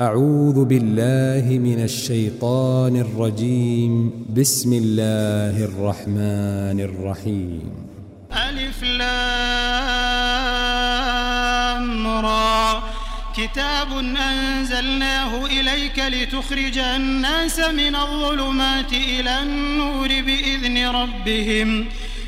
أعوذ بالله من الشيطان الرجيم. بسم الله الرحمن الرحيم. ألف لام را. كتاب أنزلناه إليك لتخرج الناس من الظلمات إلى النور بإذن ربهم.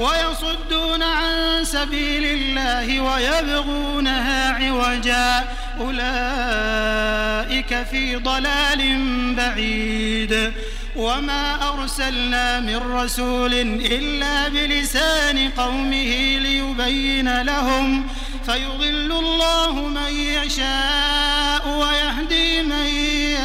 ويصدون عن سبيل الله ويبغونها عوجا. أولئك في ضلال بعيد. وما أرسلنا من رسول إلا بلسان قومه ليبين لهم. فيضل الله من يشاء ويهدي من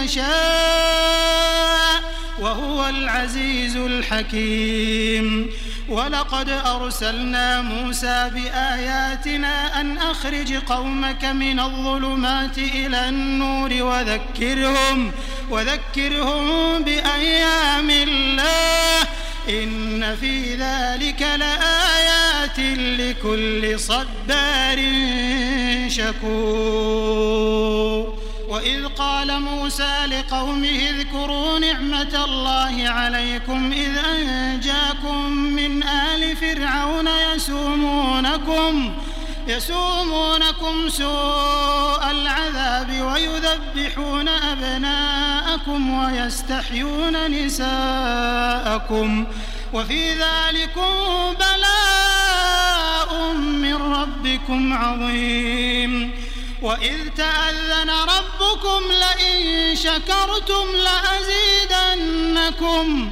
يشاء. وهو العزيز الحكيم. ولقد أرسلنا موسى بآياتنا أن أخرج قومك من الظلمات إلى النور وذكرهم وذكرهم بأيام الله. إن في ذلك لآيات لكل صبار شكور. وإذ قال موسى لقومه اذكروا نعمة الله عليكم إذ أنجاكم من آل فرعون يسومونكم يسومونكم سوء العذاب ويذبحون أبناءكم ويستحيون نساءكم. وفي ذلكم بلاء من ربكم عظيم. وإذ تأذن ربكم لئن شكرتم لأزيدنكم.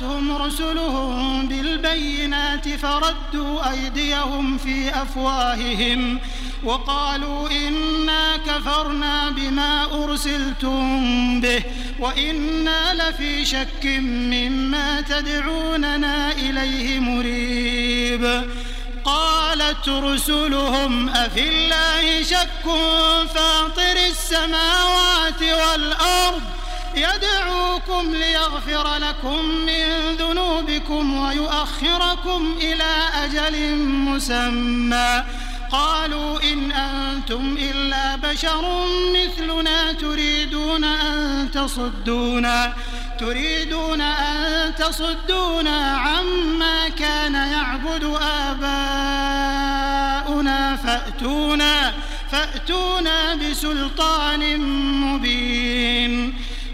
جاءتهم رسلهم بالبينات فردوا أيديهم في أفواههم وقالوا إنا كفرنا بما أرسلتم به وإنا لفي شك مما تدعوننا إليه مريب. قالت رسلهم أفي الله شك فاطر السماوات والأرض يدعوكم ليغفر لكم من ذنوبكم ويؤخركم إلى أجل مسمى. قالوا إن أنتم إلا بشر مثلنا تريدون أن تصدونا. تريدون أن تصدونا عما كان يعبد آباؤنا. فأتونا فأتونا بسلطان مبين.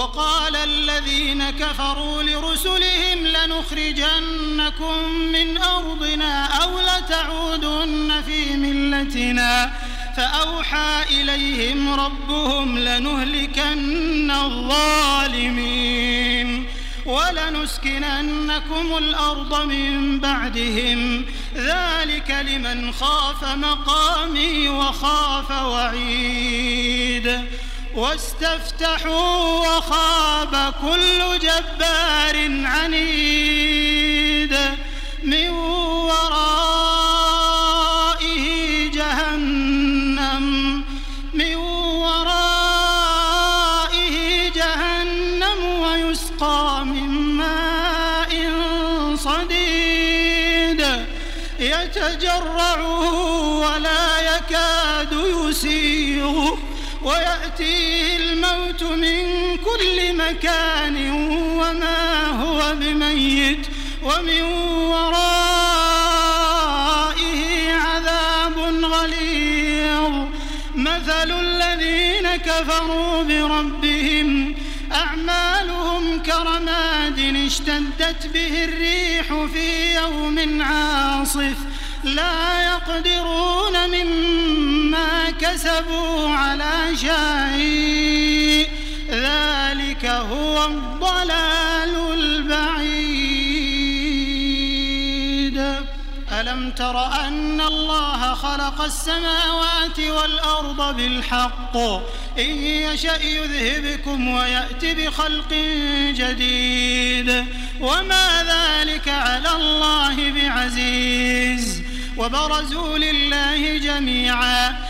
وقال الذين كفروا لرسلهم لنخرجنكم من أرضنا أو لتعودن في ملتنا فأوحى إليهم ربهم لنهلكن الظالمين ولنسكننكم الأرض من بعدهم. ذلك لمن خاف مقامي وخاف وعيد. واستفتحوا وخاب كل جبار عنيد من ورائه جهنم من ورائه جهنم ويسقى من ماء صديد. يتجرعه ولا يكاد يسيغ. ويأتيه الموت من كل مكان وما هو بميت ومن ورائه عذاب غليظ. مثل الذين كفروا بربهم أعمالهم كرماد اشتدت به الريح في يوم عاصف. لا يقدرون مما كسبوا على شيء. ذلك هو الضلال البعيد. ألم تر أن الله خلق السماوات والأرض بالحق؟ إن يشأ يذهبكم ويأت بخلق جديد. وما ذلك على الله بعزيز. وبرزوا لله جميعا.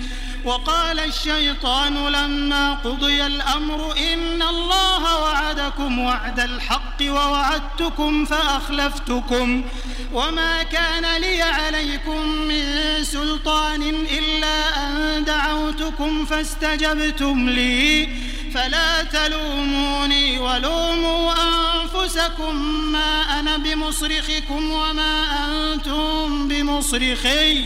وقال الشيطان لما قضي الأمر إن الله وعدكم وعد الحق ووعدتكم فأخلفتكم وما كان لي عليكم من سلطان إلا أن دعوتكم فاستجبتم لي فلا تلوموني ولوموا أنفسكم ما أنا بمصرخكم وما أنتم بمصرخي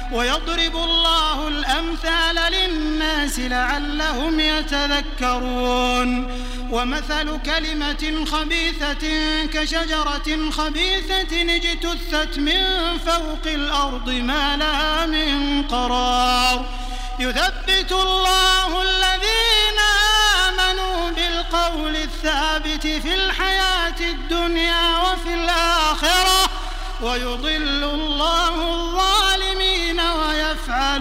ويضرب الله الأمثال للناس لعلهم يتذكرون. ومثل كلمة خبيثة كشجرة خبيثة اجتثت من فوق الأرض ما لها من قرار. يثبت الله الذين آمنوا بالقول الثابت في الحياة الدنيا وفي الآخرة ويضل الله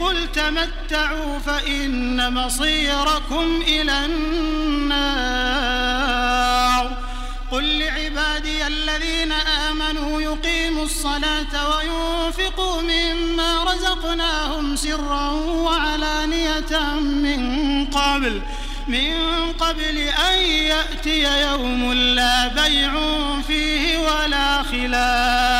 قل تمتعوا فإن مصيركم إلى النار. قل لعبادي الذين آمنوا يقيموا الصلاة وينفقوا مما رزقناهم سرا وعلانية من قبل من قبل أن يأتي يوم لا بيع فيه ولا خلال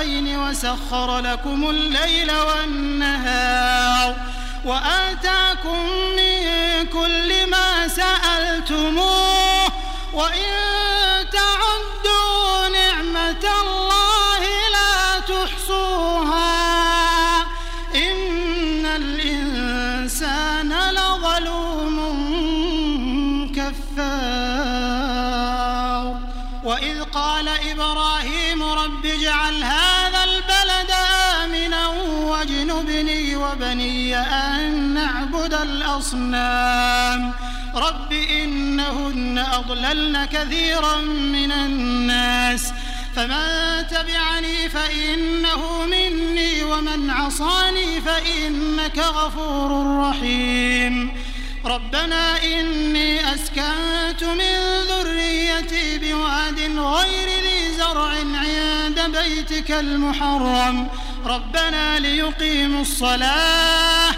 دائبين وسخر لكم الليل والنهار وآتاكم من كل ما سألتموه وإن تعدوا نعمة الله وإذ قال إبراهيم رب اجعل هذا البلد آمنا واجنبني وبني أن نعبد الأصنام. رب إنهن أضللن كثيرا من الناس. فمن تبعني فإنه مني ومن عصاني فإنك غفور رحيم. ربنا إني أسكنت من ذريتي بواد غير ذي زرع عند بيتك المحرم. ربنا ليقيموا الصلاة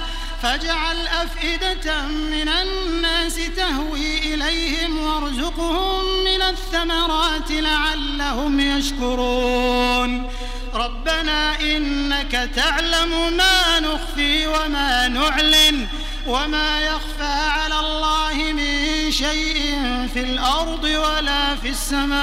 فاجعل أفئدة من الناس تهوي إليهم وارزقهم من الثمرات لعلهم يشكرون. ربنا إنك تعلم ما نخفي وما نعلن وما يخفى على الله من شيء في الأرض ولا في السماء.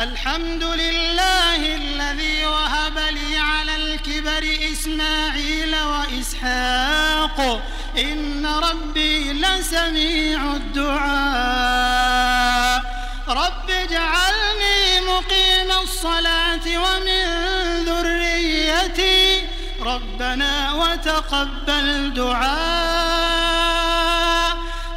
الحمد لله الذي وهب لي على الكبر إسماعيل وإسحاق. إن ربي لسميع الدعاء. رب اجعلني مقيم الصلاة ومن ذريتي. ربنا وتقبل دعاء.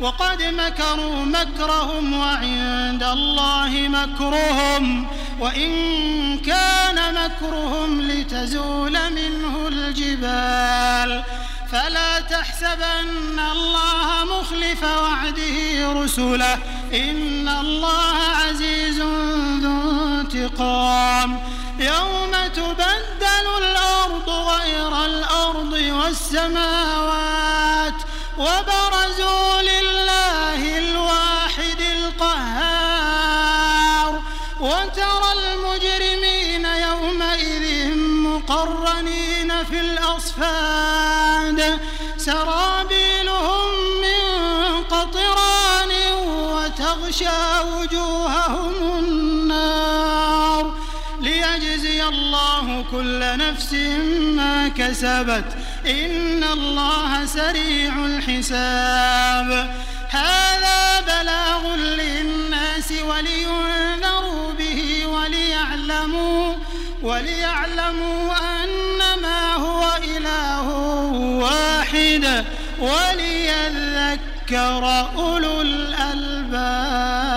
وقد مكروا مكرهم وعند الله مكرهم وإن كان مكرهم لتزول منه الجبال فلا تحسبن الله مخلف وعده رسله إن الله عزيز ذو انتقام يوم تبدل الأرض غير الأرض والسماوات وبرزوا الأصفاد سرابيلهم من قطران وتغشى وجوههم النار. ليجزي الله كل نفس ما كسبت. إن الله سريع الحساب. هذا بلاغ للناس ولينذروا به وليعلموا وليعلموا أنما هو إله واحد وليذكر أولو الألباب.